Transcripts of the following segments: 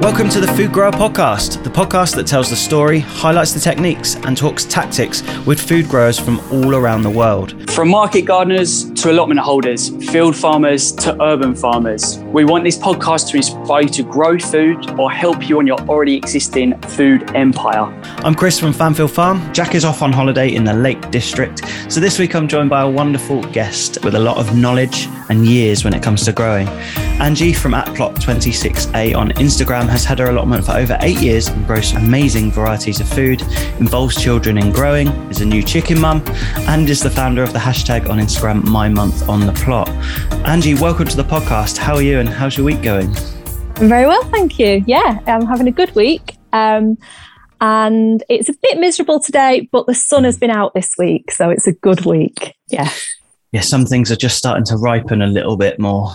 Welcome to the Food Grower Podcast, the podcast that tells the story, highlights the techniques, and talks tactics with food growers from all around the world. From market gardeners to allotment holders, field farmers to urban farmers, we want this podcast to inspire you to grow food or help you on your already existing food empire. I'm Chris from Fanfield Farm. Jack is off on holiday in the Lake District, so this week I'm joined by a wonderful guest with a lot of knowledge and years when it comes to growing. Anjee from atplot26a on Instagram has had her allotment for over eight years and grows amazing varieties of food, involves children in growing, is a new chicken mum, and is the founder of the hashtag on Instagram My Month on the Plot. Anjee, welcome to the podcast. How are you and how's your week going? I'm very well, thank you. Yeah, I'm having a good week. Um, and it's a bit miserable today, but the sun has been out this week, so it's a good week. Yeah. Yeah, some things are just starting to ripen a little bit more.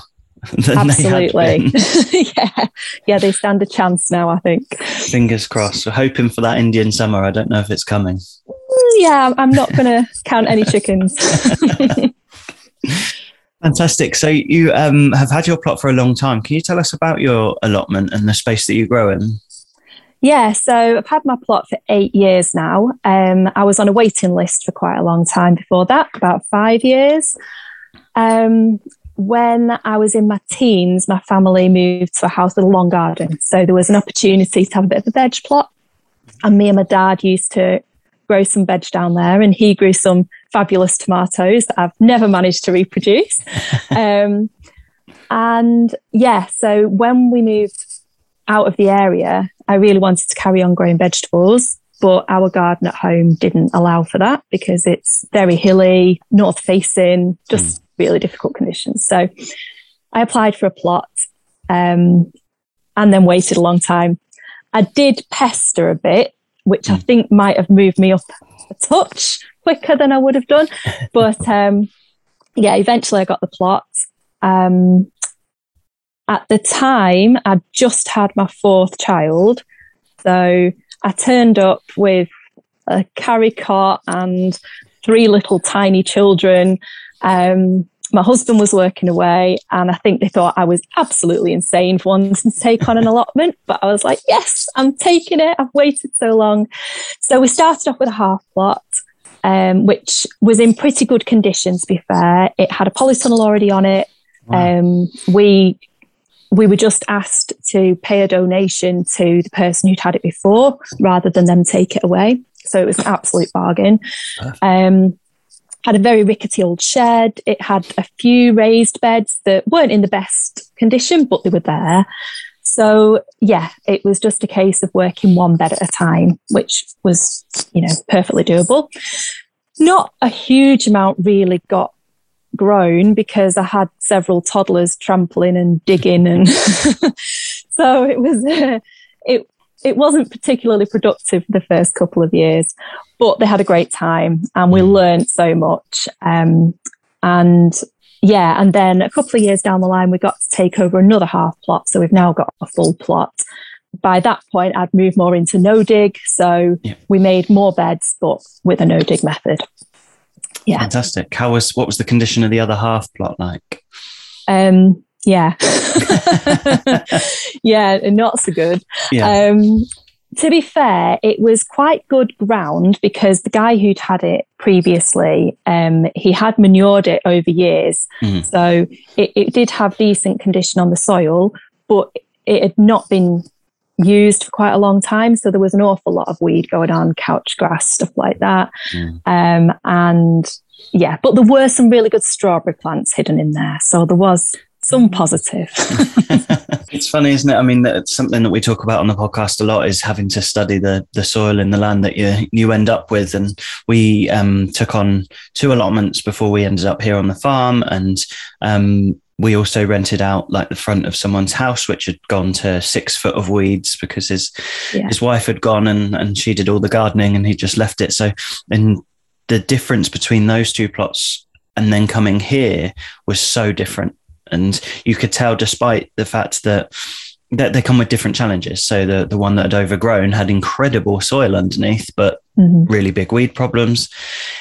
Absolutely. yeah. Yeah, they stand a chance now, I think. Fingers crossed. We're hoping for that Indian summer. I don't know if it's coming. Mm, yeah, I'm not going to count any chickens. Fantastic. So you um, have had your plot for a long time. Can you tell us about your allotment and the space that you grow in? Yeah, so I've had my plot for eight years now. Um, I was on a waiting list for quite a long time before that, about five years. Um, when I was in my teens, my family moved to a house with a long garden. So there was an opportunity to have a bit of a veg plot. And me and my dad used to grow some veg down there, and he grew some fabulous tomatoes that I've never managed to reproduce. um, and yeah, so when we moved out of the area, I really wanted to carry on growing vegetables, but our garden at home didn't allow for that because it's very hilly, north facing, just mm. Really difficult conditions. So I applied for a plot um, and then waited a long time. I did pester a bit, which. I think might have moved me up a touch quicker than I would have done. But um, yeah, eventually I got the plot. Um, at the time, I'd just had my fourth child. So I turned up with a carry cot and three little tiny children. Um, my husband was working away, and I think they thought I was absolutely insane for wanting to take on an allotment. But I was like, yes, I'm taking it. I've waited so long. So we started off with a half plot. Um, which was in pretty good condition, to be fair. It had a polytunnel already on it. Wow. Um, we we were just asked to pay a donation to the person who'd had it before rather than them take it away. So it was an absolute bargain. Um, had a very rickety old shed. It had a few raised beds that weren't in the best condition, but they were there. So yeah, it was just a case of working one bed at a time, which was, you know, perfectly doable. Not a huge amount really got grown because I had several toddlers trampling and digging, and so it was uh, it it wasn't particularly productive the first couple of years, but they had a great time and we mm. learned so much. Um, and yeah, and then a couple of years down the line, we got to take over another half plot, so we've now got a full plot. By that point, I'd moved more into no dig, so yeah. we made more beds, but with a no dig method yeah fantastic how was what was the condition of the other half plot like um yeah yeah not so good yeah. um to be fair, it was quite good ground because the guy who'd had it previously, um, he had manured it over years. Mm. So it, it, did have decent condition on the soil, but it had not been used for quite a long time. So there was an awful lot of weed going on, couch grass, stuff like that. Mm. Um, and yeah, but there were some really good strawberry plants hidden in there. So there was some positive. it's funny, isn't it? I mean, that's something that we talk about on the podcast a lot is having to study the the soil in the land that you you end up with. And we um, took on two allotments before we ended up here on the farm, and um, we also rented out like the front of someone's house, which had gone to six foot of weeds because his yeah. his wife had gone and and she did all the gardening and he just left it. So and the difference between those two plots and then coming here was so different, and you could tell despite the fact that that they come with different challenges. So the the one that had overgrown had incredible soil underneath, but mm-hmm. really big weed problems.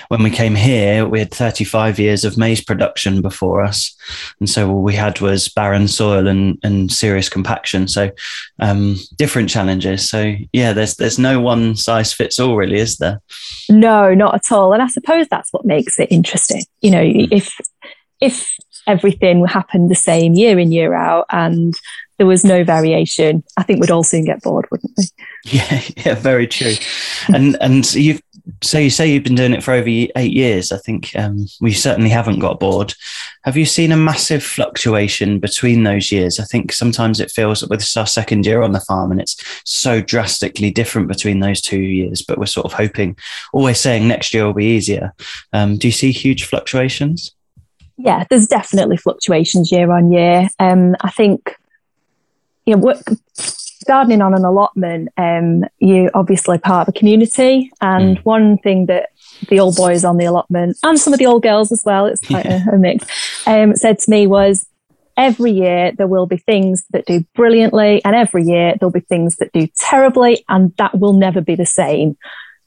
When we came here, we had 35 years of maize production before us. And so all we had was barren soil and, and serious compaction. So um, different challenges. So yeah, there's there's no one size fits all really, is there? No, not at all. And I suppose that's what makes it interesting. You know, mm. if if everything happened the same year in, year out and there was no variation, I think we'd all soon get bored, wouldn't we? Yeah, yeah, very true. and and you've so you say you've been doing it for over eight years. I think um, we certainly haven't got bored. Have you seen a massive fluctuation between those years? I think sometimes it feels that with our second year on the farm and it's so drastically different between those two years, but we're sort of hoping, always saying next year will be easier. Um, do you see huge fluctuations? Yeah, there's definitely fluctuations year on year. Um, I think you know, work, gardening on an allotment, um, you're obviously part of a community. And mm. one thing that the old boys on the allotment and some of the old girls as well, it's quite yeah. a, a, mix, um, said to me was every year there will be things that do brilliantly, and every year there'll be things that do terribly, and that will never be the same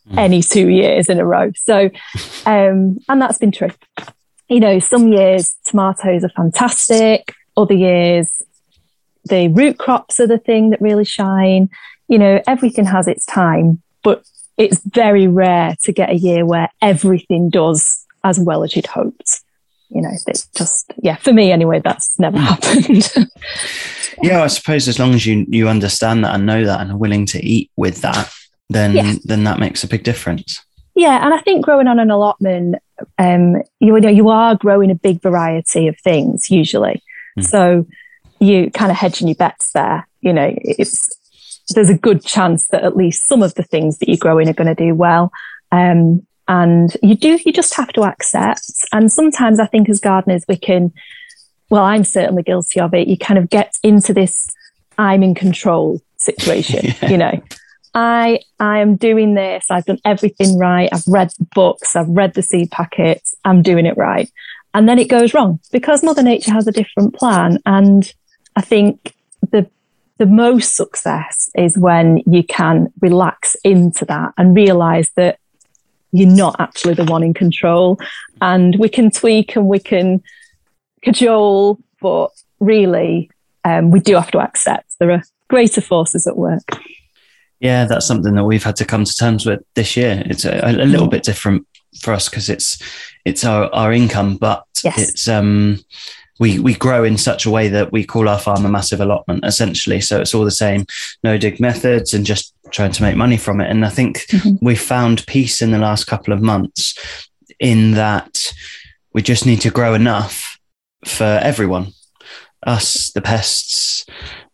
mm. any two years in a row. So, um, and that's been true. You know, some years tomatoes are fantastic, other years the root crops are the thing that really shine. You know, everything has its time, but it's very rare to get a year where everything does as well as you'd hoped. You know, it's just yeah, for me anyway, that's never happened. yeah, I suppose as long as you you understand that and know that and are willing to eat with that, then yeah. then that makes a big difference. Yeah, and I think growing on an allotment, um, you know, you are growing a big variety of things usually. Mm. So you kind of hedging your bets there. You know, it's there's a good chance that at least some of the things that you're growing are going to do well. Um, and you do, you just have to accept. And sometimes I think as gardeners, we can, well, I'm certainly guilty of it. You kind of get into this I'm in control situation, yeah. you know. I I am doing this. I've done everything right. I've read the books. I've read the seed packets. I'm doing it right. And then it goes wrong because Mother Nature has a different plan. And I think the the most success is when you can relax into that and realize that you're not actually the one in control and we can tweak and we can cajole but really um, we do have to accept there are greater forces at work yeah that's something that we've had to come to terms with this year it's a, a little bit different for us because it's it's our, our income but yes. it's um we we grow in such a way that we call our farm a massive allotment essentially so it's all the same no dig methods and just trying to make money from it and i think mm-hmm. we found peace in the last couple of months in that we just need to grow enough for everyone us the pests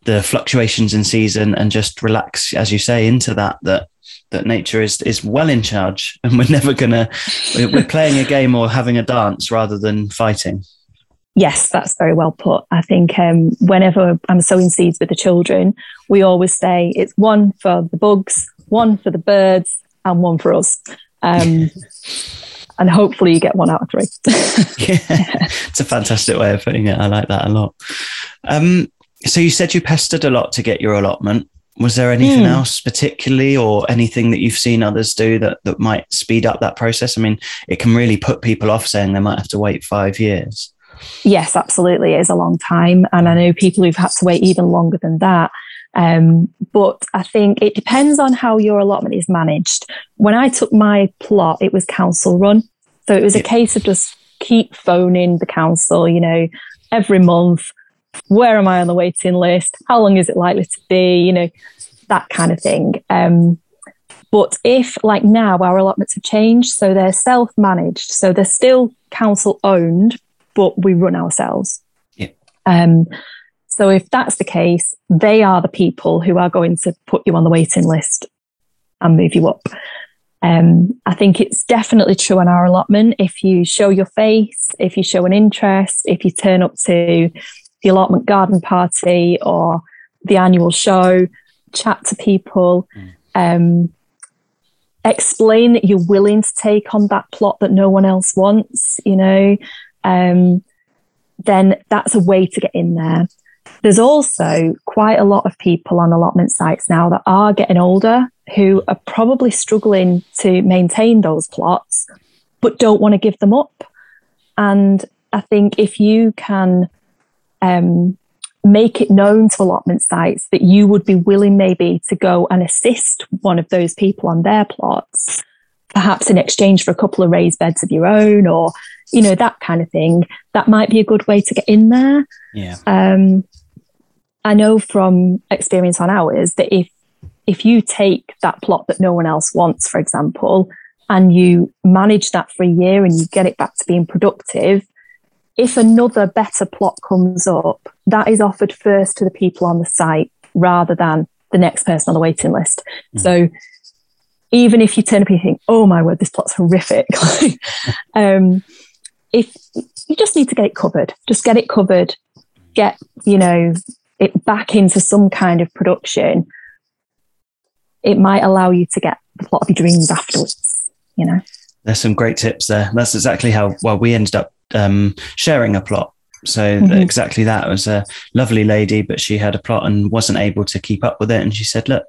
the fluctuations in season and just relax as you say into that that that nature is is well in charge and we're never gonna we're playing a game or having a dance rather than fighting Yes, that's very well put. I think um, whenever I'm sowing seeds with the children, we always say it's one for the bugs, one for the birds, and one for us. Um, and hopefully you get one out of three. yeah, it's a fantastic way of putting it. I like that a lot. Um, so you said you pestered a lot to get your allotment. Was there anything mm. else particularly or anything that you've seen others do that, that might speed up that process? I mean, it can really put people off saying they might have to wait five years. Yes, absolutely. It is a long time. And I know people who've had to wait even longer than that. Um, but I think it depends on how your allotment is managed. When I took my plot, it was council run. So it was a case of just keep phoning the council, you know, every month. Where am I on the waiting list? How long is it likely to be? You know, that kind of thing. Um, but if, like now, our allotments have changed, so they're self managed, so they're still council owned, but we run ourselves. Yeah. Um, so if that's the case, they are the people who are going to put you on the waiting list and move you up. Um, I think it's definitely true on our allotment. If you show your face, if you show an interest, if you turn up to the allotment garden party or the annual show, chat to people, mm. um, explain that you're willing to take on that plot that no one else wants, you know, um, then that's a way to get in there. There's also quite a lot of people on allotment sites now that are getting older who are probably struggling to maintain those plots, but don't want to give them up. And I think if you can um, make it known to allotment sites that you would be willing maybe to go and assist one of those people on their plots, perhaps in exchange for a couple of raised beds of your own or, you know, that kind of thing, that might be a good way to get in there. Yeah. Um, I know from experience on ours that if if you take that plot that no one else wants, for example, and you manage that for a year and you get it back to being productive, if another better plot comes up, that is offered first to the people on the site rather than the next person on the waiting list. Mm. So even if you turn up and you think, oh my word, this plot's horrific, um, if you just need to get it covered, just get it covered, get, you know, it back into some kind of production, it might allow you to get the plot of your dreams afterwards, you know. There's some great tips there. That's exactly how well we ended up um, sharing a plot. So mm-hmm. exactly that it was a lovely lady, but she had a plot and wasn't able to keep up with it. And she said, "Look,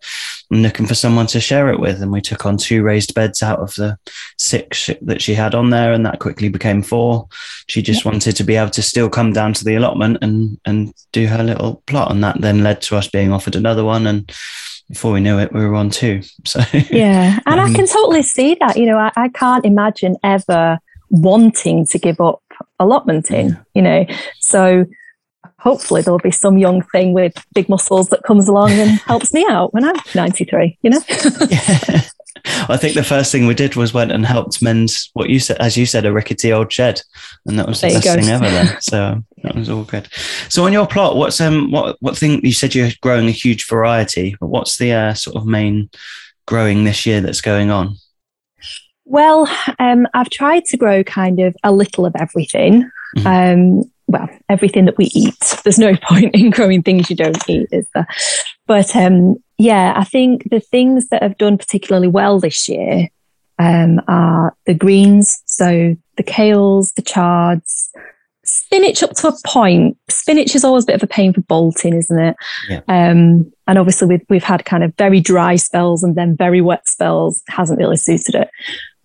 I'm looking for someone to share it with." And we took on two raised beds out of the six that she had on there, and that quickly became four. She just wanted to be able to still come down to the allotment and and do her little plot, and that then led to us being offered another one and before we knew it, we were on two. So yeah, and um, I can totally see that. You know, I, I, can't imagine ever wanting to give up allotmenting. Yeah. You know, so hopefully there'll be some young thing with big muscles that comes along and helps me out when I'm 93. You know. yeah. I think the first thing we did was went and helped mend what you said, as you said, a rickety old shed, and that was the there best thing ever. Then, so that was all good. So on your plot, what's um what what thing you said you're growing a huge variety, but what's the uh, sort of main growing this year that's going on? Well, um, I've tried to grow kind of a little of everything. Mm-hmm. Um, well, everything that we eat. There's no point in growing things you don't eat, is there? But um, yeah, I think the things that have done particularly well this year um, are the greens. So the kales, the chards, spinach up to a point. Spinach is always a bit of a pain for bolting, isn't it? Yeah. Um, and obviously we've, we've had kind of very dry spells and then very wet spells. Hasn't really suited it.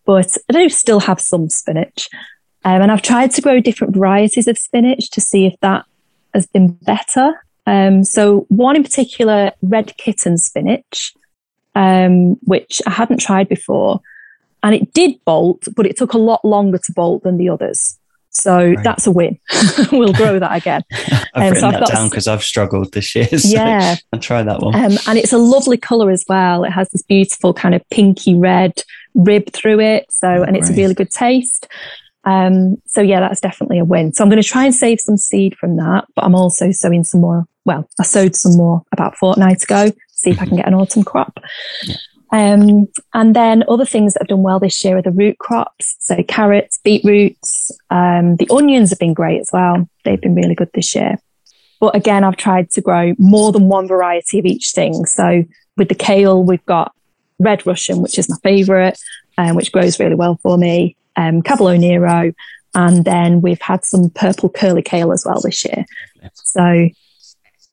But I do still have some spinach. Um, and I've tried to grow different varieties of spinach to see if that has been better. Um, so one in particular, red kitten spinach, um, which I hadn't tried before. And it did bolt, but it took a lot longer to bolt than the others. So right. that's a win. we'll grow that again. I've um, written so that down because I've struggled this year. So yeah, I'll try that one. Um, and it's a lovely colour as well. It has this beautiful kind of pinky red rib through it. So, oh, and it's a really good taste. Um, so yeah, that's definitely a win. So I'm going to try and save some seed from that, but I'm also sowing some more. Well, I sowed some more about a fortnight ago. See if I can get an autumn crop. Yeah. Um, and then other things that have done well this year are the root crops. So carrots, beetroots, um, the onions have been great as well. They've been really good this year. But again, I've tried to grow more than one variety of each thing. So with the kale, we've got red Russian, which is my favorite, um, which grows really well for me, um, Cavolo Nero, and then we've had some purple curly kale as well this year. So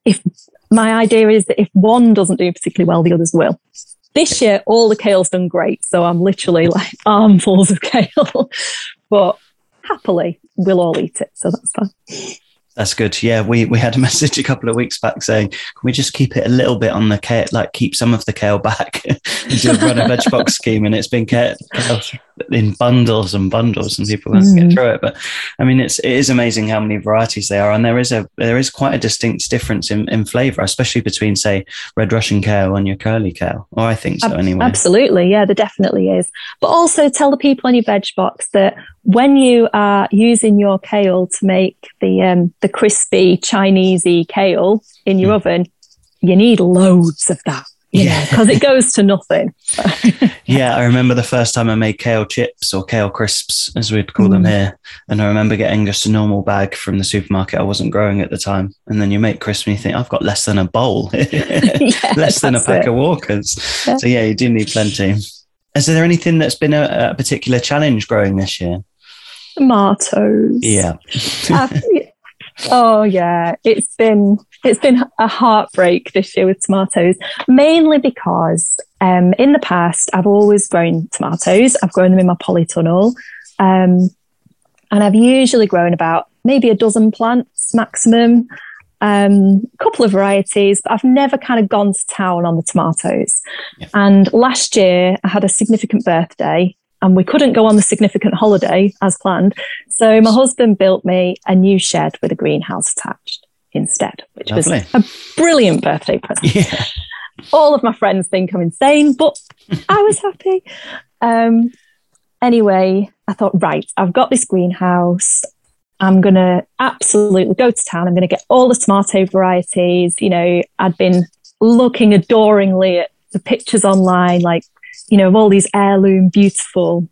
if my idea is that if one doesn't do particularly well, the others will. This year, all the kale's done great. So I'm literally like armfuls of kale, but happily, we'll all eat it. So that's fine. That's good. Yeah, we, we had a message a couple of weeks back saying, can we just keep it a little bit on the kale, like keep some of the kale back and do run a veg box scheme? And it's been kept in bundles and bundles, and people can't mm. get through it. But I mean, it's it is amazing how many varieties there are, and there is a there is quite a distinct difference in, in flavour, especially between say red Russian kale and your curly kale. Or I think so anyway. Absolutely, yeah, there definitely is. But also tell the people on your veg box that when you are using your kale to make the um, the crispy Chinesey kale in your mm. oven, you need loads of that yeah, because it goes to nothing. yeah, I remember the first time I made kale chips or kale crisps, as we'd call mm. them here, and I remember getting just a normal bag from the supermarket. I wasn't growing at the time, and then you make crisps, and you think I've got less than a bowl, yeah, less than a pack it. of Walkers. Yeah. So yeah, you do need plenty. Is there anything that's been a, a particular challenge growing this year? tomatoes. Yeah. uh, oh yeah, it's been it's been a heartbreak this year with tomatoes, mainly because um, in the past I've always grown tomatoes. I've grown them in my polytunnel, um, and I've usually grown about maybe a dozen plants maximum. Um, a couple of varieties, but I've never kind of gone to town on the tomatoes. Yeah. And last year, I had a significant birthday, and we couldn't go on the significant holiday as planned. So my husband built me a new shed with a greenhouse attached instead, which Lovely. was a brilliant birthday present. Yeah. All of my friends think I'm insane, but I was happy. Um, anyway, I thought, right, I've got this greenhouse. I'm going to absolutely go to town. I'm going to get all the tomato varieties. You know, I'd been looking adoringly at the pictures online, like you know, of all these heirloom, beautiful,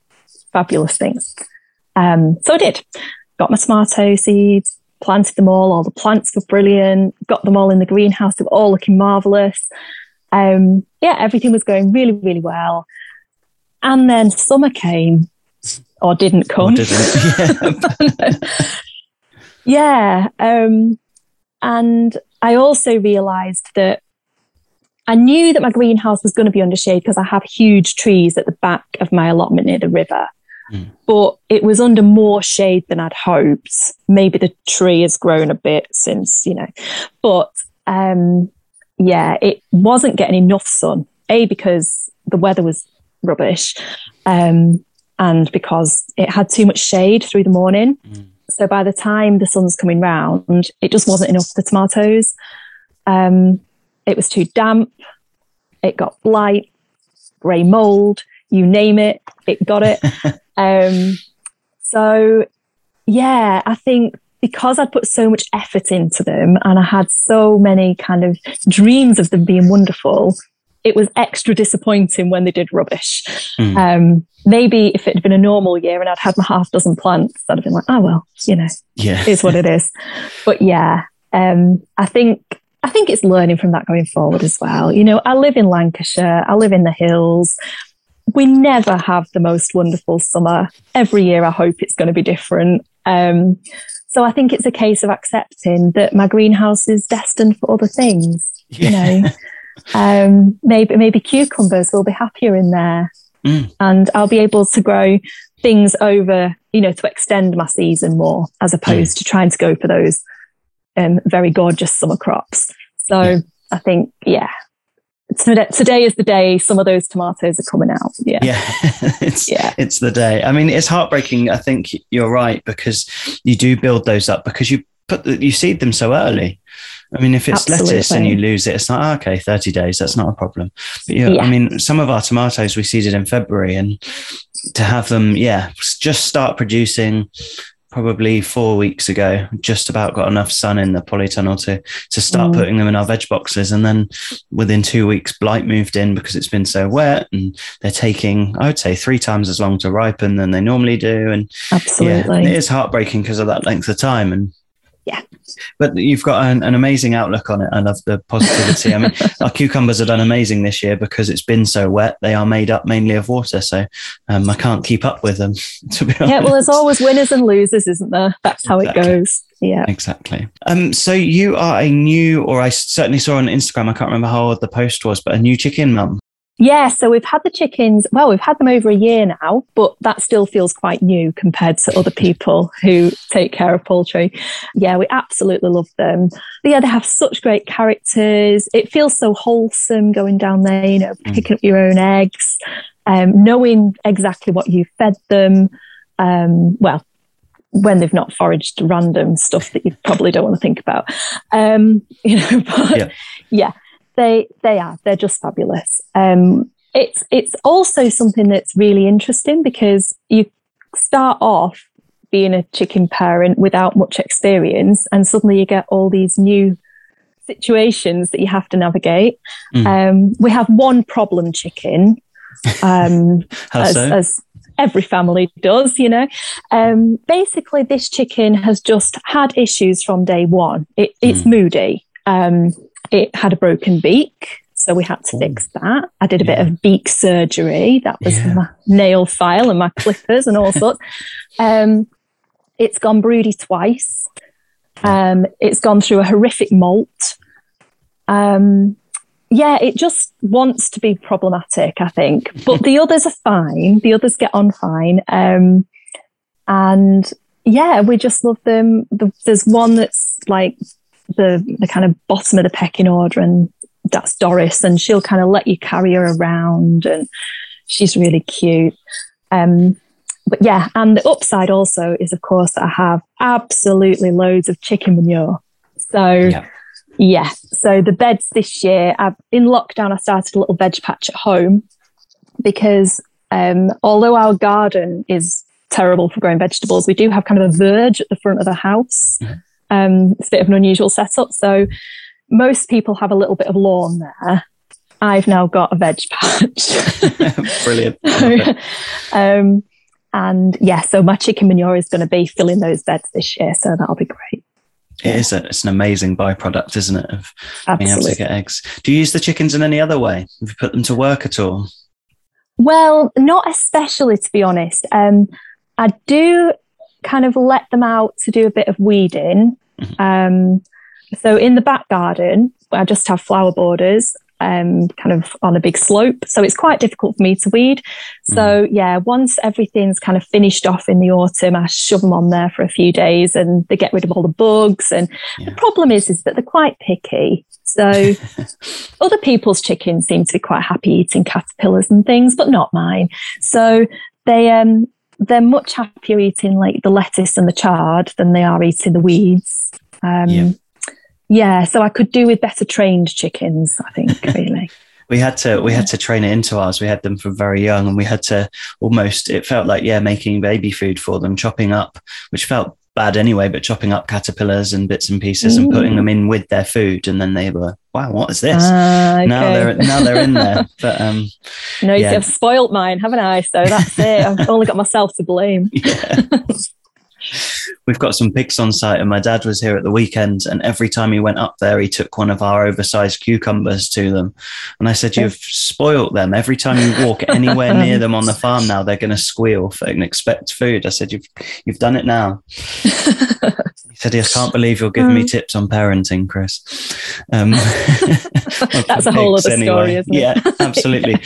fabulous things. Um, so I did. Got my tomato seeds, planted them all. All the plants were brilliant. Got them all in the greenhouse. They were all looking marvelous. Um, yeah, everything was going really, really well. And then summer came, or didn't come. Or didn't. Yeah. yeah um, and I also realised that I knew that my greenhouse was going to be under shade because I have huge trees at the back of my allotment near the river. Mm. But it was under more shade than I'd hoped. Maybe the tree has grown a bit since, you know. But um, yeah, it wasn't getting enough sun. A, because the weather was rubbish, um, and because it had too much shade through the morning. Mm. So by the time the sun's coming round, it just wasn't enough for the tomatoes. Um, it was too damp. It got blight, grey mold, you name it, it got it. um, so, yeah, I think because I'd put so much effort into them and I had so many kind of dreams of them being wonderful, it was extra disappointing when they did rubbish. Mm. Um, maybe if it had been a normal year and I'd had my half dozen plants, I'd have been like, oh, well, you know, yeah. is what it is. But yeah, um, I think I think it's learning from that going forward as well. You know, I live in Lancashire, I live in the hills. We never have the most wonderful summer. Every year, I hope it's going to be different. Um, so I think it's a case of accepting that my greenhouse is destined for other things. Yeah. You know, um, maybe maybe cucumbers will be happier in there, mm. and I'll be able to grow things over. You know, to extend my season more, as opposed mm. to trying to go for those um, very gorgeous summer crops. So yeah. I think, yeah, today is the day some of those tomatoes are coming out. Yeah. Yeah. it's, yeah. it's the day. I mean, it's heartbreaking. I think you're right because you do build those up because you put the, you seed them so early. I mean, if it's Absolutely. lettuce and you lose it, it's like, oh, okay, 30 days, that's not a problem. But yeah, yeah, I mean, some of our tomatoes we seeded in February and to have them, yeah, just start producing probably four weeks ago, just about got enough sun in the polytunnel to to start mm. putting them in our veg boxes. And then within two weeks, blight moved in because it's been so wet, and they're taking, I would say, three times as long to ripen than they normally do. And absolutely, yeah, it is heartbreaking because of that length of time. And yeah. But you've got an, an, amazing outlook on it. I love the positivity. I mean, our cucumbers have done amazing this year because it's been so wet. They are made up mainly of water, so um, I can't keep up with them. To be honest. Yeah, well, there's always winners and losers, isn't there? That's how exactly. it goes. Yeah, exactly. Um, so you are a new, or I certainly saw on Instagram. I can't remember how old the post was, but a new chicken mum. Yeah, so we've had the chickens, well, we've had them over a year now, but that still feels quite new compared to other people who take care of poultry. Yeah, we absolutely love them. But yeah, they have such great characters. It feels so wholesome going down there, you know, mm. picking up your own eggs, um, knowing exactly what you fed them. Um, well, when they've not foraged random stuff that you probably don't want to think about. Um, you know, but yeah. yeah they they are they're just fabulous. Um, it's it's also something that's really interesting because you start off being a chicken parent without much experience, and suddenly you get all these new situations that you have to navigate. Mm. Um, we have one problem chicken, um, as, so? as, every family does, you know. Um, basically, this chicken has just had issues from day one. It, it's mm. moody. Um, it had a broken beak. So we had to Ooh. fix that. I did a yeah. bit of beak surgery. That was yeah. my nail file and my clippers and all sorts. Um, it's gone broody twice. Um, it's gone through a horrific molt. Um, yeah, it just wants to be problematic, I think. But the others are fine. The others get on fine. Um, and yeah, we just love them. There's one that's like the the kind of bottom of the pecking order, and that's Doris, and she'll kind of let you carry her around, and she's really cute. Um, but yeah, and the upside also is, of course, that I have absolutely loads of chicken manure. So, yeah. yeah. So the beds this year, I've, in lockdown, I started a little veg patch at home because um, although our garden is terrible for growing vegetables, we do have kind of a verge at the front of the house. Mm-hmm. Um, it's a bit of an unusual setup. So most people have a little bit of lawn there. I've now got a veg patch. Brilliant. um, and yeah, so my chicken manure is going to be filling those beds this year. So that'll be great. It is. A, it's an amazing byproduct, isn't it? Of Absolutely. being able to get eggs. Do you use the chickens in any other way? Have you put them to work at all? Well, not especially, to be honest. Um, I do kind of let them out to do a bit of weeding. Mm-hmm. Um, so in the back garden, I just have flower borders um, kind of on a big slope. So it's quite difficult for me to weed. So mm. yeah, once everything's kind of finished off in the autumn, I shove them on there for a few days and they get rid of all the bugs. And yeah. the problem is, is that they're quite picky. So other people's chickens seem to be quite happy eating caterpillars and things, but not mine. So they um they're much happier eating like the lettuce and the chard than they are eating the weeds. Um, yeah. yeah, so I could do with better trained chickens, I think, really. we had to we had to train it into ours. We had them from very young, and we had to almost. It felt like yeah, making baby food for them, chopping up, which felt bad anyway, but chopping up caterpillars and bits and pieces and putting them in with their food, and then they were, wow, what is this? Uh, okay. Now they're now they're in there. But um, no, you yeah. see, I've spoilt mine, haven't I? So that's it. I've only got myself to blame. Yeah. We've got some pigs on site, and my dad was here at the weekend. And every time he went up there, he took one of our oversized cucumbers to them. And I said, You've spoilt them. Every time you walk anywhere near them on the farm now, they're going to squeal and expect food. I said, You've, you've done it now. he said, I can't believe you're giving me um. tips on parenting, Chris. Um, That's a whole other anyway. story, isn't it? yeah, absolutely.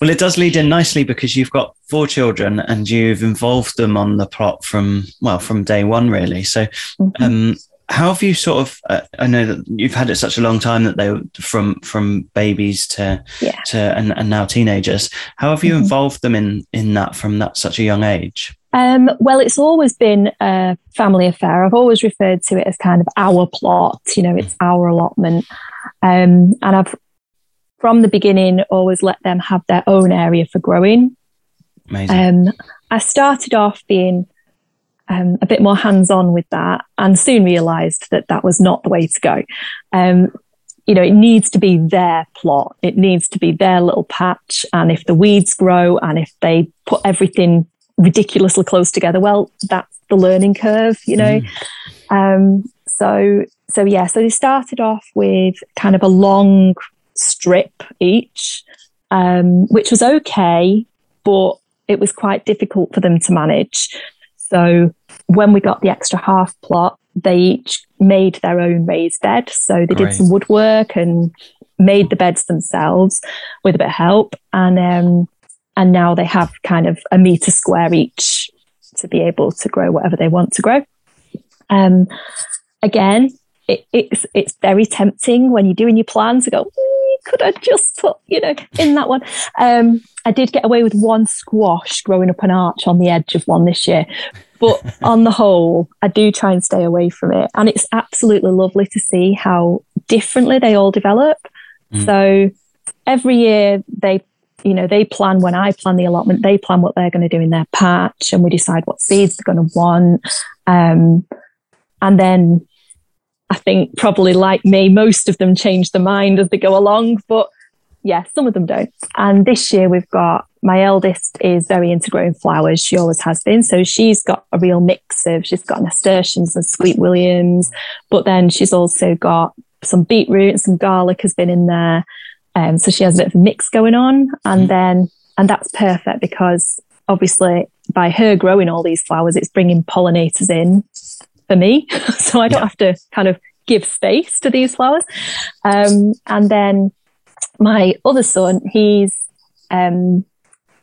Well, it does lead in nicely because you've got four children and you've involved them on the plot from, well, from day one, really. So, mm-hmm. um, how have you sort of uh, i know that you've had it such a long time that they were from from babies to yeah. to and, and now teenagers how have you mm-hmm. involved them in in that from that such a young age um, well it's always been a family affair i've always referred to it as kind of our plot you know it's our allotment um, and i've from the beginning always let them have their own area for growing Amazing. Um, i started off being um, a bit more hands on with that and soon realized that that was not the way to go. Um, you know, it needs to be their plot, it needs to be their little patch. And if the weeds grow and if they put everything ridiculously close together, well, that's the learning curve, you know. Mm. Um, so, so yeah, so they started off with kind of a long strip each, um, which was okay, but it was quite difficult for them to manage. So when we got the extra half plot, they each made their own raised bed. So they Great. did some woodwork and made the beds themselves with a bit of help. And um, and now they have kind of a meter square each to be able to grow whatever they want to grow. Um, again, it, it's it's very tempting when you're doing your plans to go. Could I just put you know in that one? Um, I did get away with one squash growing up an arch on the edge of one this year. But on the whole, I do try and stay away from it. And it's absolutely lovely to see how differently they all develop. Mm. So every year they you know, they plan when I plan the allotment, they plan what they're going to do in their patch and we decide what seeds they're going to want. Um, and then I think probably like me, most of them change their mind as they go along. But yeah, some of them don't. And this year we've got my eldest is very into growing flowers. She always has been. So she's got a real mix of, she's got nasturtiums and sweet williams, but then she's also got some beetroot and some garlic has been in there. Um, so she has a bit of a mix going on. And mm. then, and that's perfect because obviously by her growing all these flowers, it's bringing pollinators in for me. so I don't yeah. have to kind of give space to these flowers. Um, and then my other son, he's um,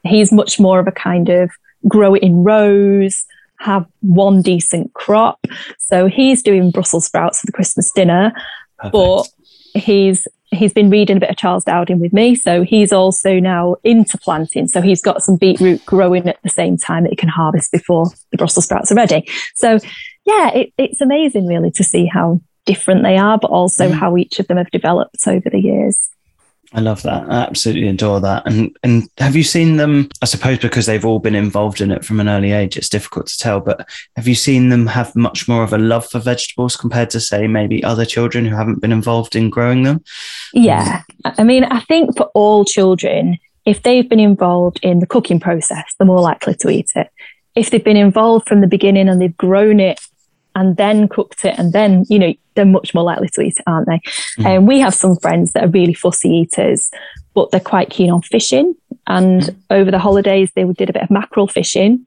he's much more of a kind of grow it in rows, have one decent crop. So he's doing Brussels sprouts for the Christmas dinner, Perfect. but he's he's been reading a bit of Charles Dowding with me. So he's also now into planting. So he's got some beetroot growing at the same time that he can harvest before the Brussels sprouts are ready. So yeah, it, it's amazing really to see how different they are, but also mm. how each of them have developed over the years. I love that. I absolutely adore that. And and have you seen them? I suppose because they've all been involved in it from an early age, it's difficult to tell. But have you seen them have much more of a love for vegetables compared to, say, maybe other children who haven't been involved in growing them? Yeah, I mean, I think for all children, if they've been involved in the cooking process, they're more likely to eat it. If they've been involved from the beginning and they've grown it and then cooked it and then you know they're much more likely to eat it aren't they mm. and um, we have some friends that are really fussy eaters but they're quite keen on fishing and mm. over the holidays they did a bit of mackerel fishing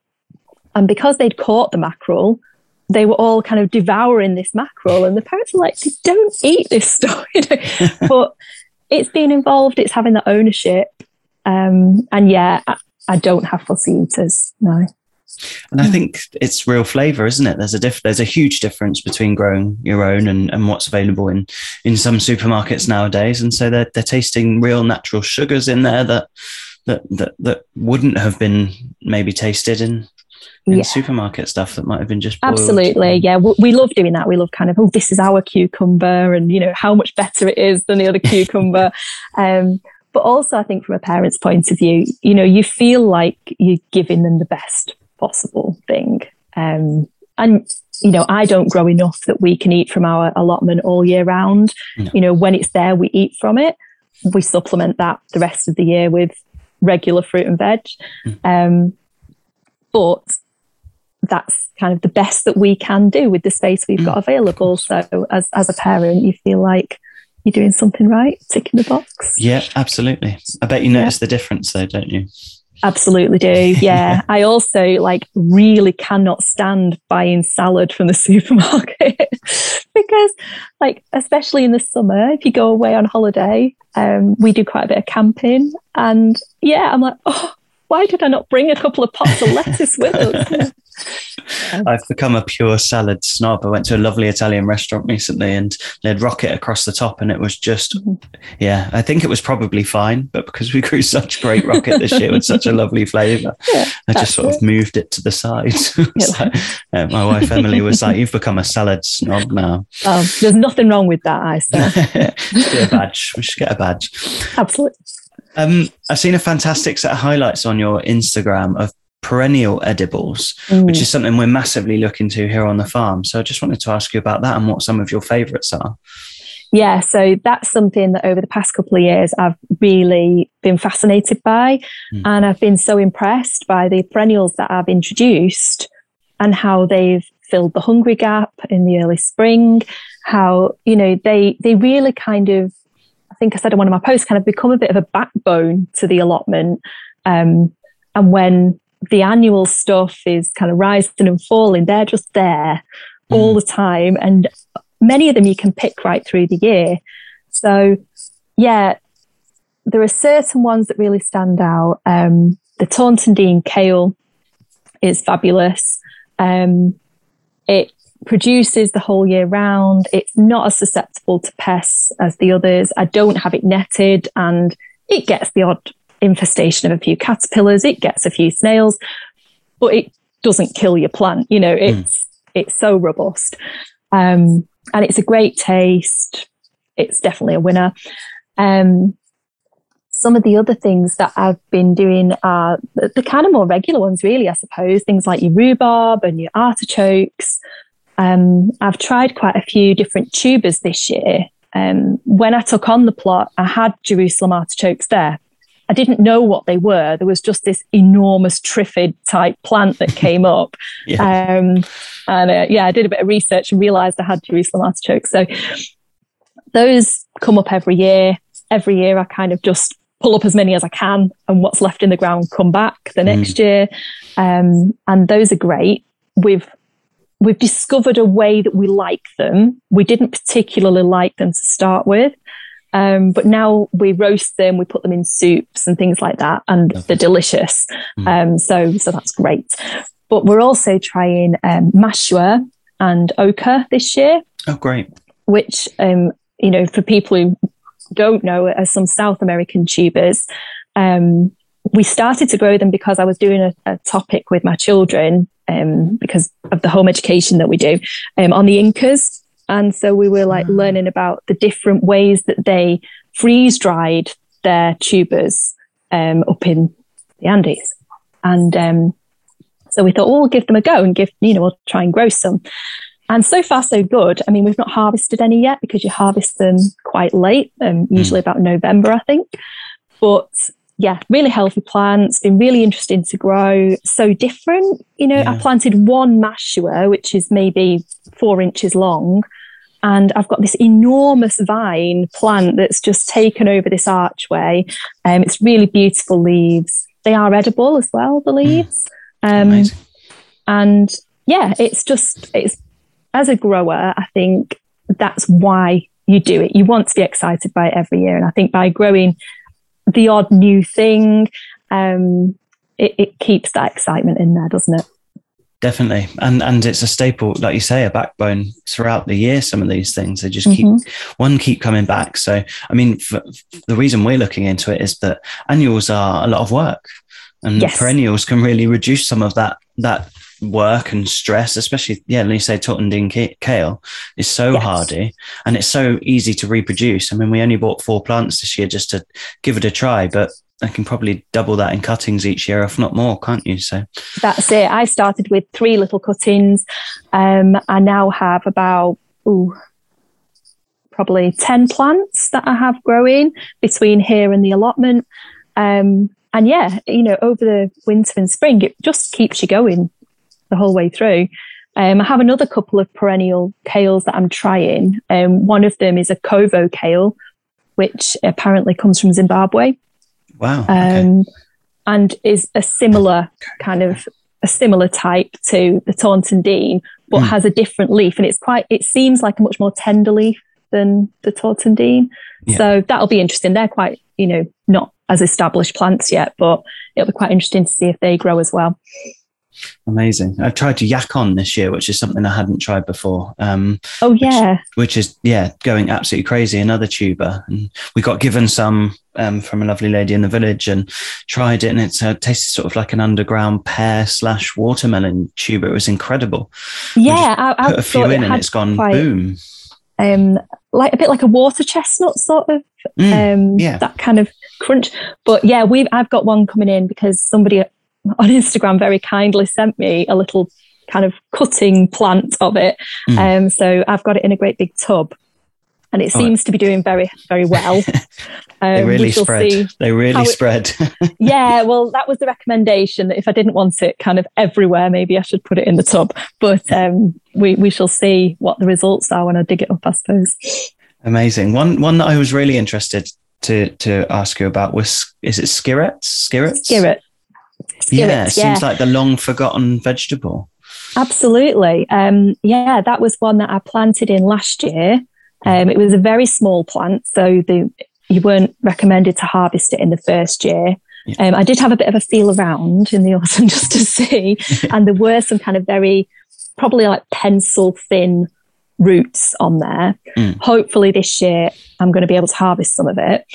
and because they'd caught the mackerel they were all kind of devouring this mackerel and the parents were like don't eat this stuff you know but it's being involved it's having the ownership um, and yeah I, I don't have fussy eaters no and I hmm. think it's real flavor, isn't it? There's a diff- there's a huge difference between growing your own and, and what's available in, in some supermarkets nowadays. And so they're, they're tasting real natural sugars in there that, that, that, that wouldn't have been maybe tasted in, in yeah. supermarket stuff that might have been just boiled. absolutely yeah we love doing that we love kind of oh this is our cucumber and you know how much better it is than the other cucumber um, but also i think from a parent's point of view you know you feel like you're giving them the best possible thing. Um, and you know, I don't grow enough that we can eat from our allotment all year round. No. You know, when it's there, we eat from it. We supplement that the rest of the year with regular fruit and veg. Mm. Um, but that's kind of the best that we can do with the space we've mm. got available. So, as as a parent, you feel like you're doing something right, ticking the box. Yeah, absolutely. I bet you notice yeah. the difference, though, don't you? Absolutely do. Yeah. I also like really cannot stand buying salad from the supermarket because like especially in the summer, if you go away on holiday, um, we do quite a bit of camping and yeah, I'm like, oh, why did I not bring a couple of pots of lettuce with us? I've become a pure salad snob. I went to a lovely Italian restaurant recently and they had rocket across the top and it was just, yeah, I think it was probably fine, but because we grew such great rocket this year with such a lovely flavour, yeah, I just sort it. of moved it to the side. like, uh, my wife Emily was like, you've become a salad snob now. Oh, there's nothing wrong with that, I say. get a badge. We should get a badge. Absolutely. Um, I've seen a fantastic set of highlights on your Instagram of perennial edibles, mm. which is something we're massively looking to here on the farm. So I just wanted to ask you about that and what some of your favorites are. Yeah, so that's something that over the past couple of years I've really been fascinated by. Mm. And I've been so impressed by the perennials that I've introduced and how they've filled the hungry gap in the early spring, how, you know, they they really kind of I think I said in one of my posts, kind of become a bit of a backbone to the allotment. Um, and when the annual stuff is kind of rising and falling. They're just there mm. all the time. And many of them you can pick right through the year. So, yeah, there are certain ones that really stand out. Um, the Taunton Deane kale is fabulous. Um, it produces the whole year round. It's not as susceptible to pests as the others. I don't have it netted and it gets the odd infestation of a few caterpillars, it gets a few snails, but it doesn't kill your plant. You know, it's mm. it's so robust. Um, and it's a great taste. It's definitely a winner. Um, some of the other things that I've been doing are the, the, kind of more regular ones, really, I suppose. Things like your rhubarb and your artichokes. Um, I've tried quite a few different tubers this year. Um, when I took on the plot, I had Jerusalem artichokes there, I didn't know what they were. There was just this enormous triffid type plant that came up. yeah. Um, and uh, yeah, I did a bit of research and realized I had Jerusalem artichokes. So those come up every year. Every year, I kind of just pull up as many as I can, and what's left in the ground come back the mm. next year. Um, and those are great. We've we've discovered a way that we like them. We didn't particularly like them to start with. Um, but now we roast them, we put them in soups and things like that, and they're delicious. Mm. Um, so, so that's great. But we're also trying um, mashua and oca this year. Oh, great! Which, um, you know, for people who don't know, are some South American tubers. Um, we started to grow them because I was doing a, a topic with my children um, because of the home education that we do um, on the Incas. And so we were like mm. learning about the different ways that they freeze dried their tubers um, up in the Andes. And um, so we thought, well, we'll give them a go and give, you know, we'll try and grow some. And so far, so good. I mean, we've not harvested any yet because you harvest them quite late, um, usually mm. about November, I think. But yeah, really healthy plants, been really interesting to grow. So different. You know, yeah. I planted one mashua, which is maybe four inches long. And I've got this enormous vine plant that's just taken over this archway. Um, it's really beautiful leaves. They are edible as well, the mm. leaves. Mm. Um, and yeah, it's just, it's as a grower, I think that's why you do it. You want to be excited by it every year. And I think by growing the odd new thing. Um, it, it keeps that excitement in there, doesn't it? Definitely, and and it's a staple, like you say, a backbone throughout the year. Some of these things they just keep mm-hmm. one keep coming back. So, I mean, the reason we're looking into it is that annuals are a lot of work, and yes. perennials can really reduce some of that that work and stress, especially yeah, let me say Taunton Deane kale is so yes. hardy and it's so easy to reproduce. I mean, we only bought four plants this year just to give it a try, but I can probably double that in cuttings each year, if not more, can't you? So that's it. I started with three little cuttings. Um, I now have about ooh, probably 10 plants that I have growing between here and the allotment. Um, and yeah, you know, over the winter and spring, it just keeps you going the whole way through. Um, I have another couple of perennial kales that I'm trying. Um, one of them is a Covo kale, which apparently comes from Zimbabwe. Wow. Okay. Um, and is a similar kind of a similar type to the Taunton Deane, but mm. has a different leaf. And it's quite, it seems like a much more tender leaf than the Taunton Deane. Yeah. So that'll be interesting. They're quite, you know, not as established plants yet, but it'll be quite interesting to see if they grow as well. Amazing. I've tried to yacon this year, which is something I hadn't tried before. Um, oh yeah, which, which, is yeah going absolutely crazy. Another tuber, and we got given some um, from a lovely lady in the village and tried it, and it uh, tasted sort of like an underground pear slash watermelon tuber. It was incredible. Yeah, I, I put a few in, and it's gone quite, boom. Um, like a bit like a water chestnut sort of. Mm, um, yeah, that kind of crunch. But yeah, we've I've got one coming in because somebody on Instagram very kindly sent me a little kind of cutting plant of it. Mm. Um, so I've got it in a great big tub. And it seems oh. to be doing very, very well. Um, they really spread. They really it, spread. yeah, well, that was the recommendation that if I didn't want it kind of everywhere, maybe I should put it in the tub. But um, we we shall see what the results are when I dig it up, I suppose. Amazing. One one that I was really interested to to ask you about was is it skirrets? skirrets? Skirrets? Yeah, it seems like the long forgotten vegetable. Absolutely. Um, yeah, that was one that I planted in last year. Um, it was a very small plant, so the, you weren't recommended to harvest it in the first year. Yeah. Um, I did have a bit of a feel around in the autumn just to see, and there were some kind of very, probably like pencil thin roots on there. Mm. Hopefully, this year I'm going to be able to harvest some of it.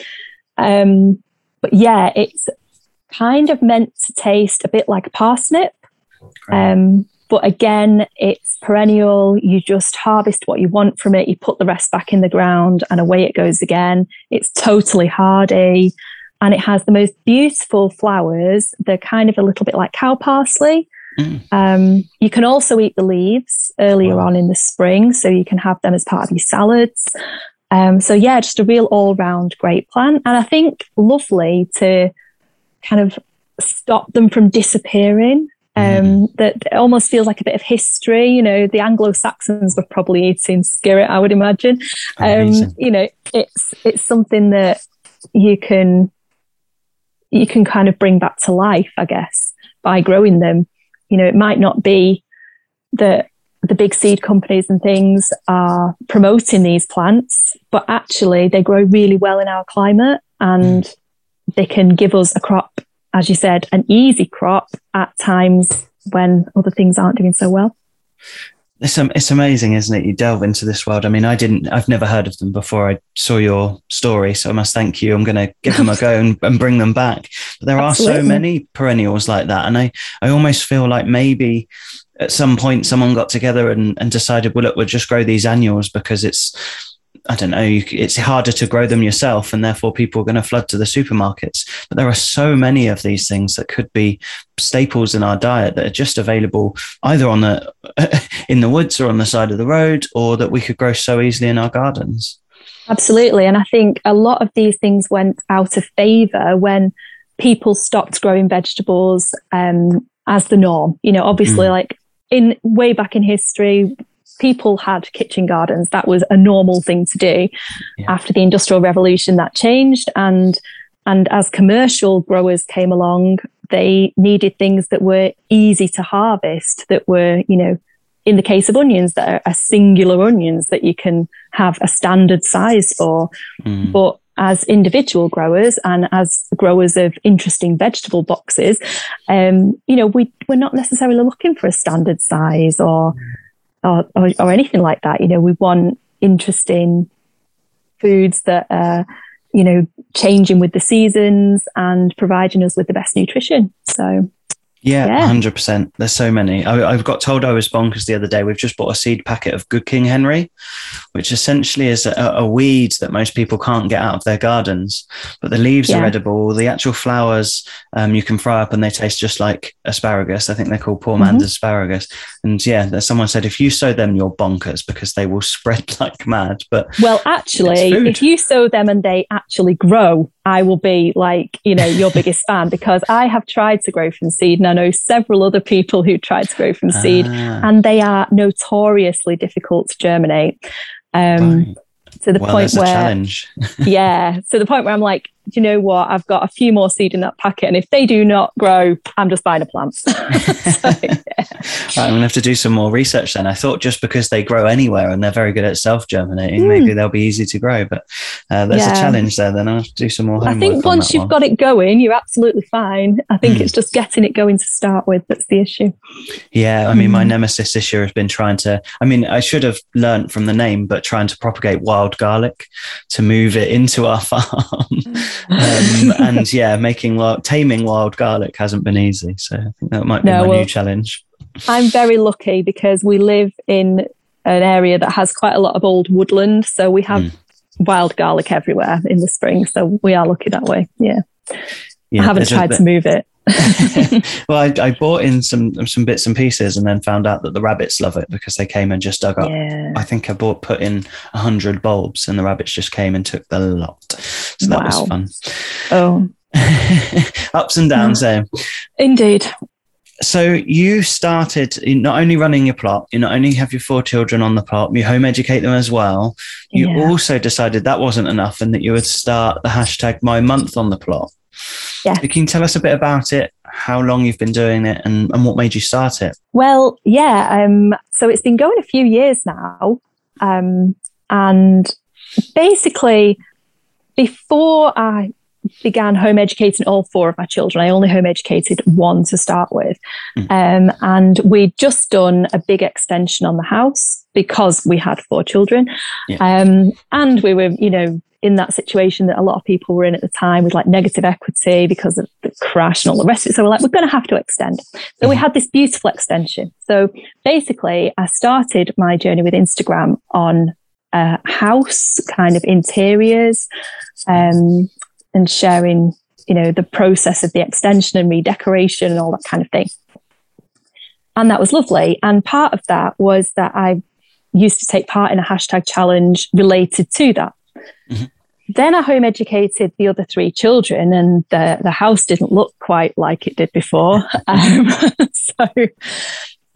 Um, but yeah, it's kind of meant to taste a bit like parsnip. Um, but again, it's perennial. You just harvest what you want from it. You put the rest back in the ground and away it goes again. It's totally hardy and it has the most beautiful flowers. They're kind of a little bit like cow parsley. Mm. Um, you can also eat the leaves earlier wow. on in the spring, so you can have them as part of your salads. Um, so, yeah, just a real all round great plant. And I think lovely to kind of stop them from disappearing. Um, mm. That almost feels like a bit of history. You know, the Anglo Saxons were probably eating skirret, I would imagine. Um, you know, it's it's something that you can you can kind of bring back to life, I guess, by growing them. You know, it might not be that the big seed companies and things are promoting these plants, but actually they grow really well in our climate and mm. They can give us a crop, as you said, an easy crop at times when other things aren't doing so well. It's, um, it's amazing, isn't it? You delve into this world. I mean, I didn't, I've never heard of them before I saw your story. So I must thank you. I'm going to give them a go and, and bring them back. But there Absolutely. are so many perennials like that. And I, I almost feel like maybe at some point someone got together and, and decided, well, look, we'll just grow these annuals because it's, I don't know, it's harder to grow them yourself, and therefore people are going to flood to the supermarkets. But there are so many of these things that could be staples in our diet that are just available either on the in the woods or on the side of the road, or that we could grow so easily in our gardens. Absolutely, and I think a lot of these things went out of favour when people stopped growing vegetables um, as the norm. You know, obviously, mm. like in way back in history, people had kitchen gardens. That was a normal thing to do. Yeah. After the Industrial Revolution, that changed, and and as commercial growers came along, they needed things that were easy to harvest, that were you know. In the case of onions, that are, singular onions that you can have a standard size for. Mm. But as individual growers and as growers of interesting vegetable boxes, um, you know, we, we're not necessarily looking for a standard size or or, or, or anything like that. You know, we want interesting foods that are, you know, changing with the seasons and providing us with the best nutrition. So yeah, hundred percent. There's so many. I, have got told I was bonkers the other day. We've just bought a seed packet of Good King Henry, which essentially is a, a weed that most people can't get out of their gardens. But the leaves yeah. are edible. The actual flowers um, you can fry up, and they taste just like asparagus. I think they're called poor man's mm-hmm. asparagus. And yeah, someone said if you sow them, you're bonkers because they will spread like mad. But well, actually, if you sow them and they actually grow, I will be like, you know, your biggest fan because I have tried to grow from seed and I know several other people who tried to grow from seed ah. and they are notoriously difficult to germinate. Um, right. To the well, point where, challenge. yeah, to the point where I'm like, you know what? I've got a few more seed in that packet, and if they do not grow, I'm just buying a plant. so, yeah. right, I'm gonna have to do some more research then. I thought just because they grow anywhere and they're very good at self germinating, mm. maybe they'll be easy to grow. But uh, there's yeah. a challenge there. Then I'll have to do some more. I think once you've one. got it going, you're absolutely fine. I think mm. it's just getting it going to start with that's the issue. Yeah, I mean, mm. my nemesis this year has been trying to. I mean, I should have learnt from the name, but trying to propagate wild garlic to move it into our farm. Um, and yeah, making wild, taming wild garlic hasn't been easy. So I think that might be no, my well, new challenge. I'm very lucky because we live in an area that has quite a lot of old woodland, so we have mm. wild garlic everywhere in the spring. So we are lucky that way. Yeah, yeah I haven't tried to move it. well, I, I, bought in some some bits and pieces, and then found out that the rabbits love it because they came and just dug up. Yeah. I think I bought put in a hundred bulbs, and the rabbits just came and took the lot. So that wow. was fun. Oh, ups and downs there. Indeed. So you started not only running your plot, you not only have your four children on the plot, you home educate them as well. You yeah. also decided that wasn't enough and that you would start the hashtag my month on the plot. Yeah. Can you tell us a bit about it, how long you've been doing it, and, and what made you start it? Well, yeah. Um, so it's been going a few years now. Um, and basically, before I began home educating all four of my children. I only home educated one to start with. Mm. Um, and we'd just done a big extension on the house because we had four children. Yeah. Um, and we were, you know, in that situation that a lot of people were in at the time with like negative equity because of the crash and all the rest of it. So we're like, we're going to have to extend. So mm-hmm. we had this beautiful extension. So basically, I started my journey with Instagram on uh, house kind of interiors um, and sharing, you know, the process of the extension and redecoration and all that kind of thing. And that was lovely. And part of that was that I used to take part in a hashtag challenge related to that. Mm-hmm. Then I home educated the other three children, and the, the house didn't look quite like it did before. Um, so,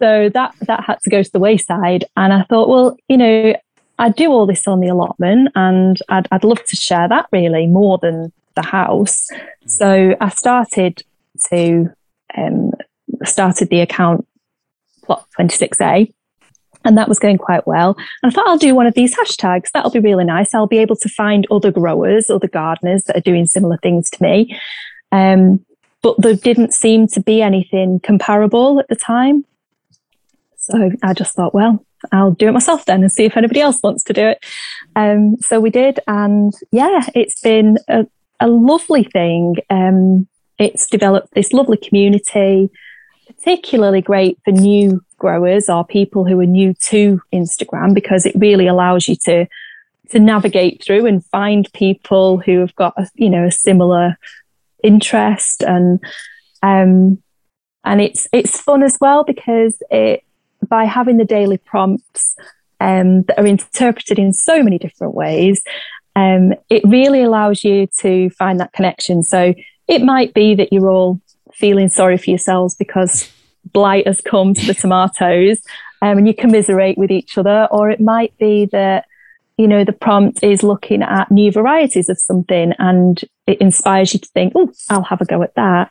so that that had to go to the wayside. And I thought, well, you know, I do all this on the allotment, and I'd I'd love to share that really more than the house. Mm. So I started to um, started the account plot twenty six A, and that was going quite well. And I thought I'll do one of these hashtags. That'll be really nice. I'll be able to find other growers, other gardeners that are doing similar things to me. Um, but there didn't seem to be anything comparable at the time. So I just thought, well, I'll do it myself then and see if anybody else wants to do it. Um, so we did, and yeah, it's been a, a lovely thing. Um, it's developed this lovely community, particularly great for new growers or people who are new to Instagram because it really allows you to to navigate through and find people who have got a, you know a similar interest and um and it's it's fun as well because it by having the daily prompts um, that are interpreted in so many different ways, um, it really allows you to find that connection. So it might be that you're all feeling sorry for yourselves because blight has come to the tomatoes um, and you commiserate with each other, or it might be that you know the prompt is looking at new varieties of something and it inspires you to think oh i'll have a go at that.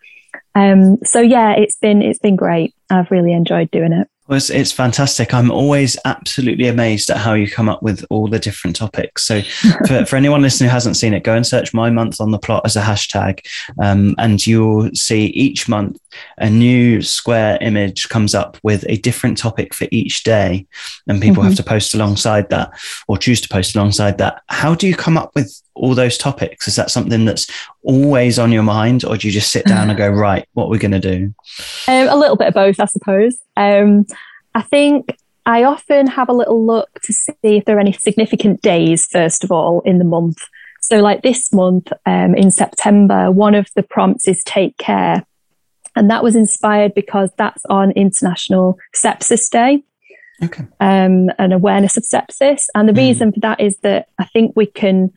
Um, so yeah it's been it's been great. I've really enjoyed doing it well, it's, it's fantastic. I'm always absolutely amazed at how you come up with all the different topics. So, for, for anyone listening who hasn't seen it, go and search my month on the plot as a hashtag, um, and you'll see each month a new square image comes up with a different topic for each day, and people mm-hmm. have to post alongside that or choose to post alongside that. How do you come up with all those topics? Is that something that's always on your mind, or do you just sit down and go, right, what we're we going to do? Um, a little bit of both, I suppose. Um, I think I often have a little look to see if there are any significant days, first of all, in the month. So, like this month um, in September, one of the prompts is take care. And that was inspired because that's on International Sepsis Day. Okay. Um, an awareness of sepsis. And the mm. reason for that is that I think we can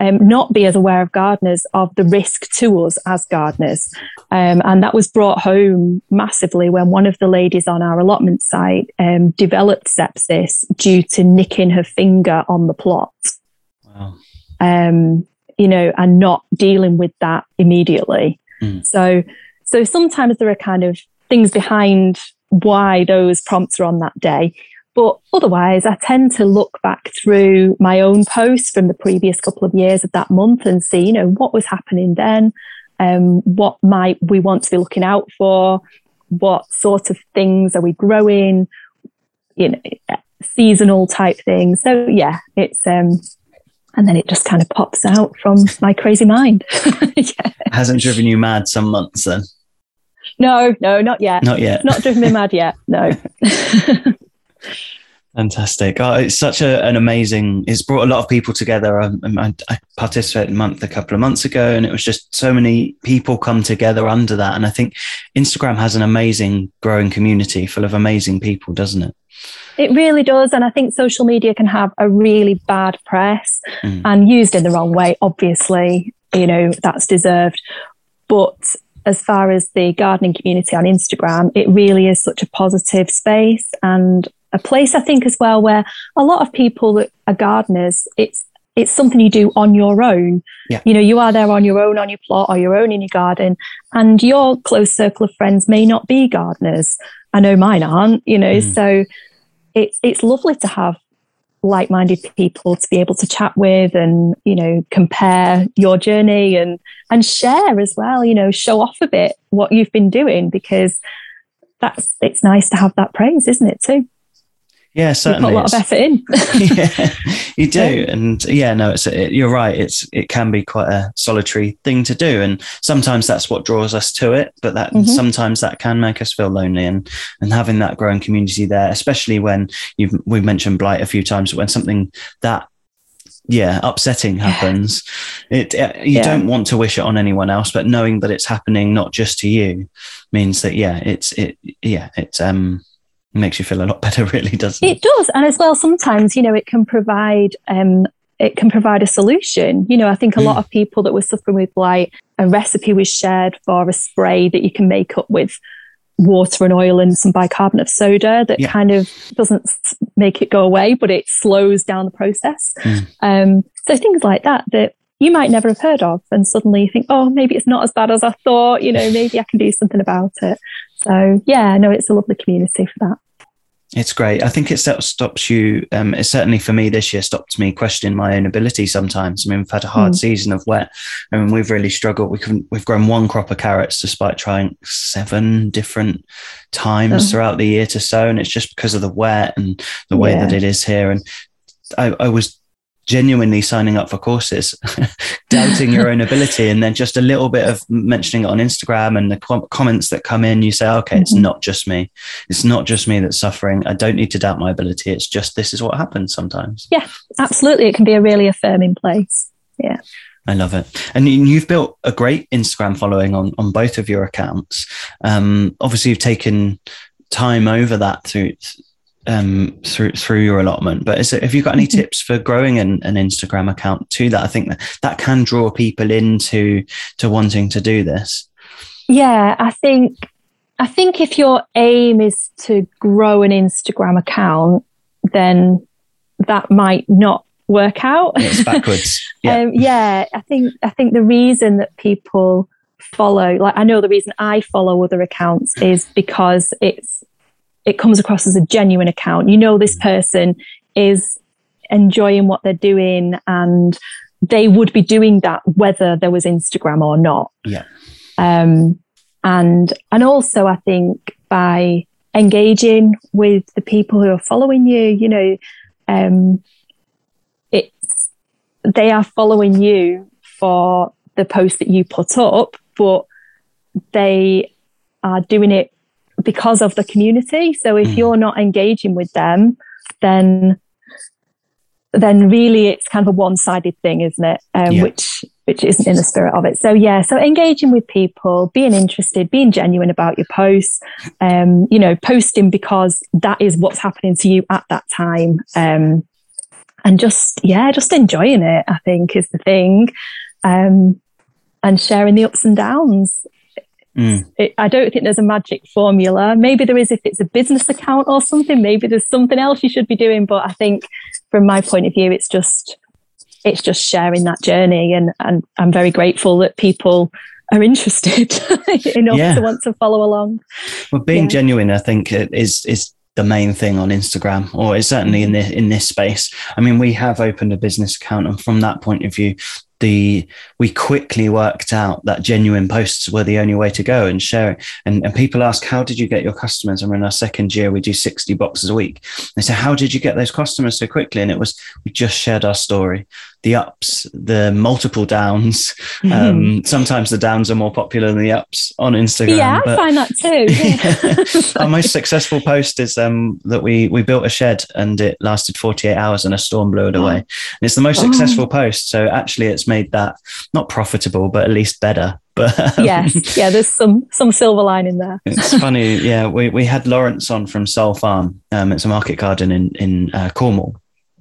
um, not be as aware of gardeners of the risk to us as gardeners. Um, and that was brought home massively when one of the ladies on our allotment site um, developed sepsis due to nicking her finger on the plot. Wow. Um, you know, and not dealing with that immediately. Mm. So, so sometimes there are kind of things behind why those prompts are on that day. But otherwise, I tend to look back through my own posts from the previous couple of years of that month and see, you know, what was happening then, um, what might we want to be looking out for, what sort of things are we growing, you know, seasonal type things. So yeah, it's um, and then it just kind of pops out from my crazy mind. yeah. Hasn't driven you mad some months then? No, no, not yet. Not yet. Not driven me mad yet. No. Fantastic. Oh, it's such a, an amazing, it's brought a lot of people together. I, I, I participated in a month a couple of months ago, and it was just so many people come together under that. And I think Instagram has an amazing growing community full of amazing people, doesn't it? It really does. And I think social media can have a really bad press mm. and used in the wrong way. Obviously, you know, that's deserved. But as far as the gardening community on Instagram, it really is such a positive space and a place I think as well where a lot of people that are gardeners, it's it's something you do on your own. Yeah. You know, you are there on your own on your plot or your own in your garden, and your close circle of friends may not be gardeners. I know mine aren't, you know, mm. so it's it's lovely to have like-minded people to be able to chat with and you know compare your journey and and share as well you know show off a bit what you've been doing because that's it's nice to have that praise isn't it too yeah, certainly. You put a lot of effort in. yeah, you do, and yeah, no, it's it, you're right. It's it can be quite a solitary thing to do, and sometimes that's what draws us to it. But that mm-hmm. sometimes that can make us feel lonely, and and having that growing community there, especially when you've we've mentioned blight a few times, when something that yeah upsetting happens it, it you yeah. don't want to wish it on anyone else but knowing that it's happening not just to you means that yeah it's it yeah it's um makes you feel a lot better, really, doesn't it? It does. And as well, sometimes, you know, it can provide um, it can provide a solution. You know, I think a lot of people that were suffering with blight, a recipe was shared for a spray that you can make up with water and oil and some bicarbonate of soda that yeah. kind of doesn't make it go away, but it slows down the process. Mm. Um, so things like that that you might never have heard of, and suddenly you think, oh, maybe it's not as bad as I thought. You know, maybe I can do something about it. So yeah, no, it's a lovely community for that. It's great. I think it stops you. Um, it certainly for me this year stopped me questioning my own ability. Sometimes, I mean, we've had a hard mm. season of wet, I mean, we've really struggled. We can, we've grown one crop of carrots despite trying seven different times oh. throughout the year to sow, and it's just because of the wet and the way yeah. that it is here. And I, I was genuinely signing up for courses, doubting your own ability, and then just a little bit of mentioning it on Instagram and the com- comments that come in, you say, okay, mm-hmm. it's not just me. It's not just me that's suffering. I don't need to doubt my ability. It's just this is what happens sometimes. Yeah, absolutely. It can be a really affirming place. Yeah. I love it. And you've built a great Instagram following on, on both of your accounts. Um, obviously, you've taken time over that through um, through through your allotment. But is it, have you got any mm-hmm. tips for growing an, an Instagram account to that? I think that, that can draw people into to wanting to do this. Yeah, I think I think if your aim is to grow an Instagram account, then that might not work out. It's backwards. Yeah. um, yeah, I think I think the reason that people follow, like I know the reason I follow other accounts is because it's it comes across as a genuine account. You know, this person is enjoying what they're doing and they would be doing that whether there was Instagram or not. Yeah. Um, and and also I think by engaging with the people who are following you, you know, um, it's they are following you for the post that you put up, but they are doing it because of the community. So if mm. you're not engaging with them, then then really it's kind of a one-sided thing, isn't it? Um, yeah. Which which isn't in the spirit of it. So yeah, so engaging with people, being interested, being genuine about your posts, um, you know, posting because that is what's happening to you at that time. Um, and just yeah, just enjoying it, I think is the thing. Um, and sharing the ups and downs. Mm. It, I don't think there's a magic formula. Maybe there is if it's a business account or something. Maybe there's something else you should be doing. But I think, from my point of view, it's just it's just sharing that journey, and and I'm very grateful that people are interested enough yeah. to want to follow along. Well, being yeah. genuine, I think, is is the main thing on Instagram, or is certainly in this in this space. I mean, we have opened a business account, and from that point of view, the we quickly worked out that genuine posts were the only way to go and share it. And, and people ask, how did you get your customers? And in our second year, we do 60 boxes a week. They say, how did you get those customers so quickly? And it was, we just shared our story the ups, the multiple downs. Mm-hmm. Um, sometimes the downs are more popular than the ups on Instagram. Yeah, I find that too. Yeah. Our most successful post is um, that we we built a shed and it lasted 48 hours and a storm blew it away. And it's the most oh. successful post. So actually, it's made that not profitable, but at least better. But um, yes, yeah, there's some some silver lining there. it's funny. Yeah, we, we had Lawrence on from Soul Farm. Um, it's a market garden in in uh, Cornwall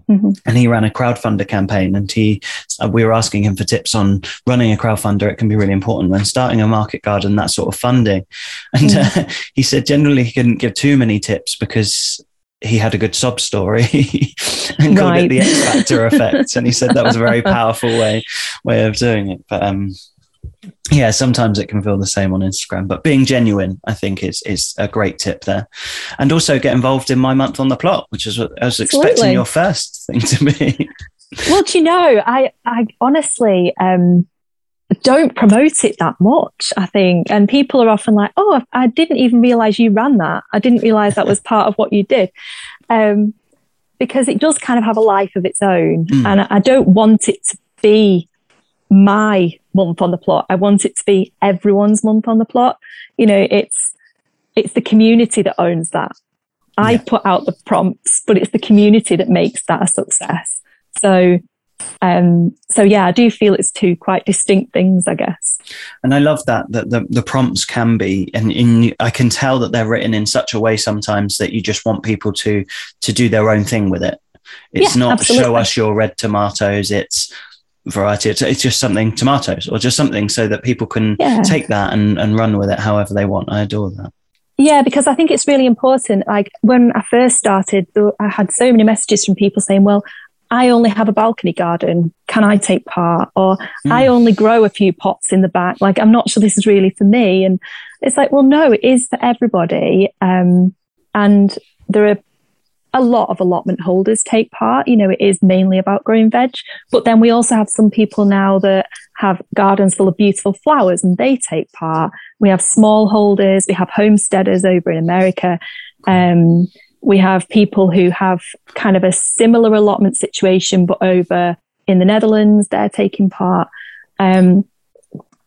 Mm-hmm. And he ran a crowdfunder campaign, and he uh, we were asking him for tips on running a crowdfunder. It can be really important when starting a market garden, that sort of funding. And mm-hmm. uh, he said generally he couldn't give too many tips because he had a good sob story and called it the X Factor effect. And he said that was a very powerful way way of doing it. But um, yeah, sometimes it can feel the same on Instagram, but being genuine, I think, is is a great tip there. And also get involved in my month on the plot, which is what I was Absolutely. expecting your first thing to be. well, do you know, I I honestly um, don't promote it that much. I think, and people are often like, "Oh, I didn't even realize you ran that. I didn't realize that was part of what you did." Um, because it does kind of have a life of its own, mm. and I don't want it to be my month on the plot. I want it to be everyone's month on the plot. You know, it's it's the community that owns that. I yeah. put out the prompts, but it's the community that makes that a success. So um so yeah i do feel it's two quite distinct things i guess and i love that that the, the prompts can be and in i can tell that they're written in such a way sometimes that you just want people to to do their own thing with it it's yeah, not absolutely. show us your red tomatoes it's variety. It's, it's just something tomatoes or just something so that people can yeah. take that and, and run with it however they want. I adore that. Yeah, because I think it's really important. Like when I first started, I had so many messages from people saying, well, I only have a balcony garden. Can I take part? Or mm. I only grow a few pots in the back. Like, I'm not sure this is really for me. And it's like, well, no, it is for everybody. Um, and there are a lot of allotment holders take part. You know, it is mainly about growing veg, but then we also have some people now that have gardens full of beautiful flowers and they take part. We have small holders, we have homesteaders over in America. Um, we have people who have kind of a similar allotment situation, but over in the Netherlands, they're taking part. Um,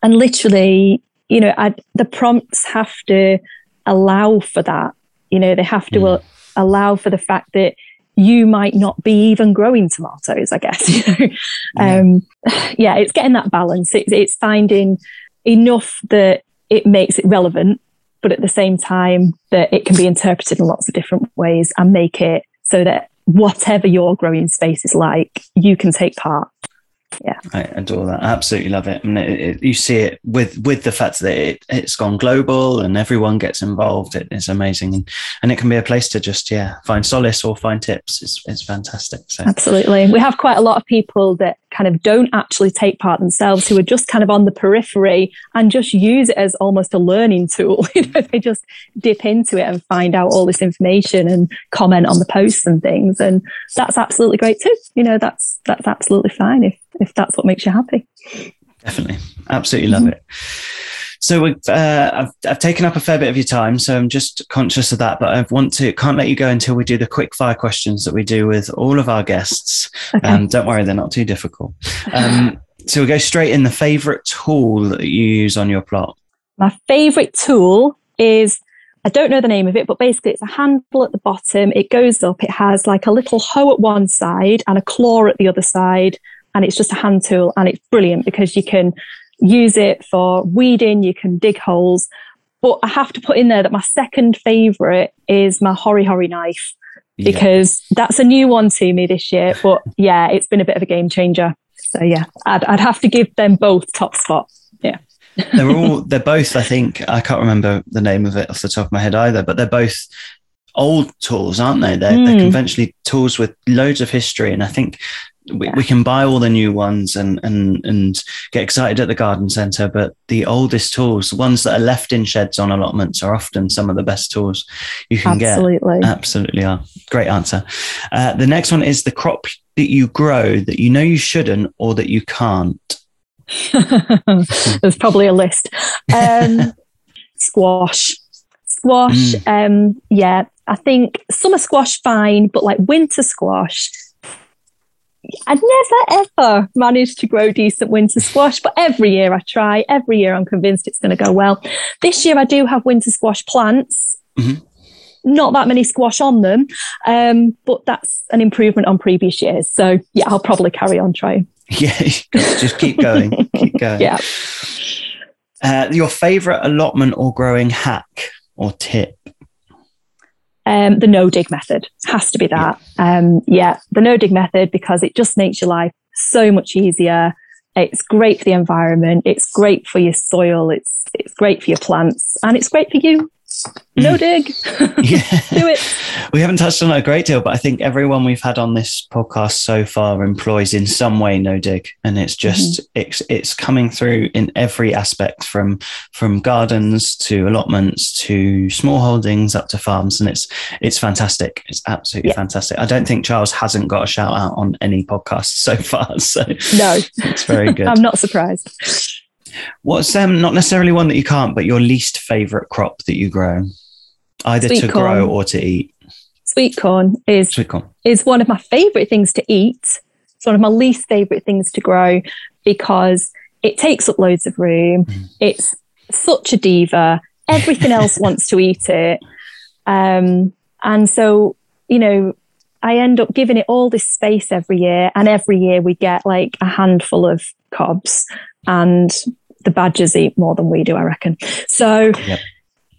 and literally, you know, I, the prompts have to allow for that. You know, they have to mm. Allow for the fact that you might not be even growing tomatoes, I guess. You know? yeah. Um, yeah, it's getting that balance. It's, it's finding enough that it makes it relevant, but at the same time that it can be interpreted in lots of different ways and make it so that whatever your growing space is like, you can take part yeah. I adore that. Absolutely love it. And it, it, you see it with with the fact that it, it's gone global and everyone gets involved. It, it's amazing. And, and it can be a place to just yeah find solace or find tips. It's, it's fantastic. So. absolutely. We have quite a lot of people that kind of don't actually take part themselves who are just kind of on the periphery and just use it as almost a learning tool. You know they just dip into it and find out all this information and comment on the posts and things. And that's absolutely great too. You know that's that's absolutely fine if if that's what makes you happy. Definitely, absolutely love mm-hmm. it. So we've, uh, I've, I've taken up a fair bit of your time, so I'm just conscious of that. But I want to can't let you go until we do the quick fire questions that we do with all of our guests. Okay. Um, don't worry, they're not too difficult. Um, so we go straight in. The favorite tool that you use on your plot. My favorite tool is I don't know the name of it, but basically it's a handle at the bottom. It goes up. It has like a little hoe at one side and a claw at the other side and it's just a hand tool and it's brilliant because you can use it for weeding, you can dig holes. But I have to put in there that my second favorite is my Hori Hori knife because yeah. that's a new one to me this year. But yeah, it's been a bit of a game changer. So yeah, I'd, I'd have to give them both top spot. Yeah. they're all, they're both, I think, I can't remember the name of it off the top of my head either, but they're both old tools, aren't they? They're, mm. they're, hmm. conventionally tools with loads of history. And I think we, yeah. we can buy all the new ones and and and get excited at the garden centre but the oldest tools the ones that are left in sheds on allotments are often some of the best tools you can absolutely. get absolutely absolutely are great answer uh, the next one is the crop that you grow that you know you shouldn't or that you can't there's probably a list um, squash squash mm. um, yeah i think summer squash fine but like winter squash I never ever managed to grow decent winter squash, but every year I try. Every year I'm convinced it's going to go well. This year I do have winter squash plants. Mm-hmm. Not that many squash on them, um, but that's an improvement on previous years. So yeah, I'll probably carry on trying. Yeah, just keep going. keep going. Yeah. Uh, your favorite allotment or growing hack or tip? Um, the no dig method has to be that. Yeah. Um, yeah, the no dig method because it just makes your life so much easier. It's great for the environment. It's great for your soil. It's it's great for your plants, and it's great for you no dig. yeah. Do it. We haven't touched on a great deal, but I think everyone we've had on this podcast so far employs in some way no dig. And it's just mm-hmm. it's it's coming through in every aspect from from gardens to allotments to small holdings up to farms. And it's it's fantastic. It's absolutely yeah. fantastic. I don't think Charles hasn't got a shout out on any podcast so far. So no. It's very good. I'm not surprised. What's um not necessarily one that you can't, but your least favorite crop that you grow, either Sweet to corn. grow or to eat? Sweet corn is Sweet corn. is one of my favorite things to eat. It's one of my least favorite things to grow because it takes up loads of room. Mm. It's such a diva. Everything else wants to eat it. Um, and so, you know, I end up giving it all this space every year. And every year we get like a handful of cobs. And the badgers eat more than we do, I reckon. So, yep.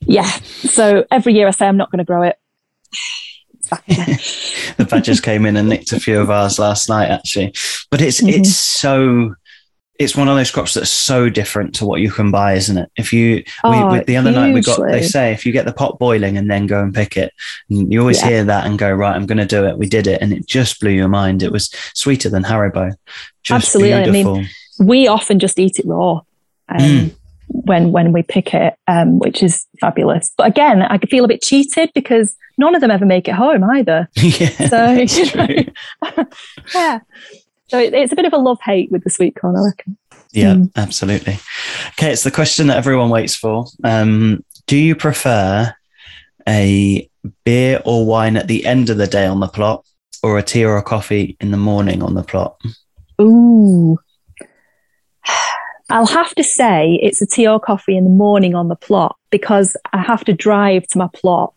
yeah. So every year I say I'm not going to grow it. the badgers came in and nicked a few of ours last night, actually. But it's mm-hmm. it's so it's one of those crops that's so different to what you can buy, isn't it? If you, oh, we, the other hugely. night we got, they say if you get the pot boiling and then go and pick it, you always yeah. hear that and go, right, I'm going to do it. We did it. And it just blew your mind. It was sweeter than Haribo. Just Absolutely. Beautiful. I mean, we often just eat it raw. Um, mm. when when we pick it, um, which is fabulous. But again, I could feel a bit cheated because none of them ever make it home either. yeah, So you know, yeah, so it, it's a bit of a love hate with the sweet corn, I reckon. yeah, Mm. absolutely. Okay, it's the question that everyone waits for. Um, do you prefer a beer or wine at the end of the day on the plot, or a tea or a coffee in the morning on the plot? Ooh. I'll have to say it's a tea or coffee in the morning on the plot because I have to drive to my plot.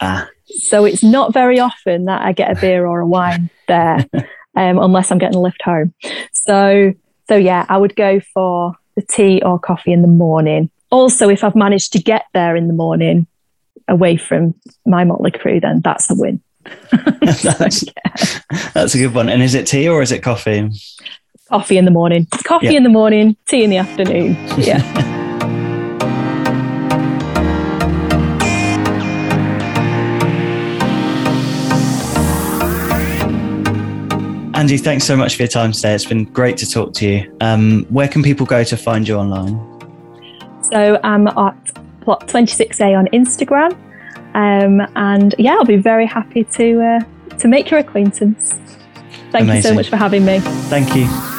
Ah, So it's not very often that I get a beer or a wine there, um, unless I'm getting a lift home. So, so yeah, I would go for the tea or coffee in the morning. Also, if I've managed to get there in the morning away from my motley crew, then that's a win. that's, that's a good one. And is it tea or is it coffee? Coffee in the morning, coffee Yeah. in the morning, tea in the afternoon. Yeah. Anjee, thanks so much for your time today. It's been great to talk to you. Um, where can people go to find you online? So I'm at plot 26A on Instagram. Um, and yeah, I'll be very happy to uh, to make your acquaintance. Thank you so much for having me. Thank you.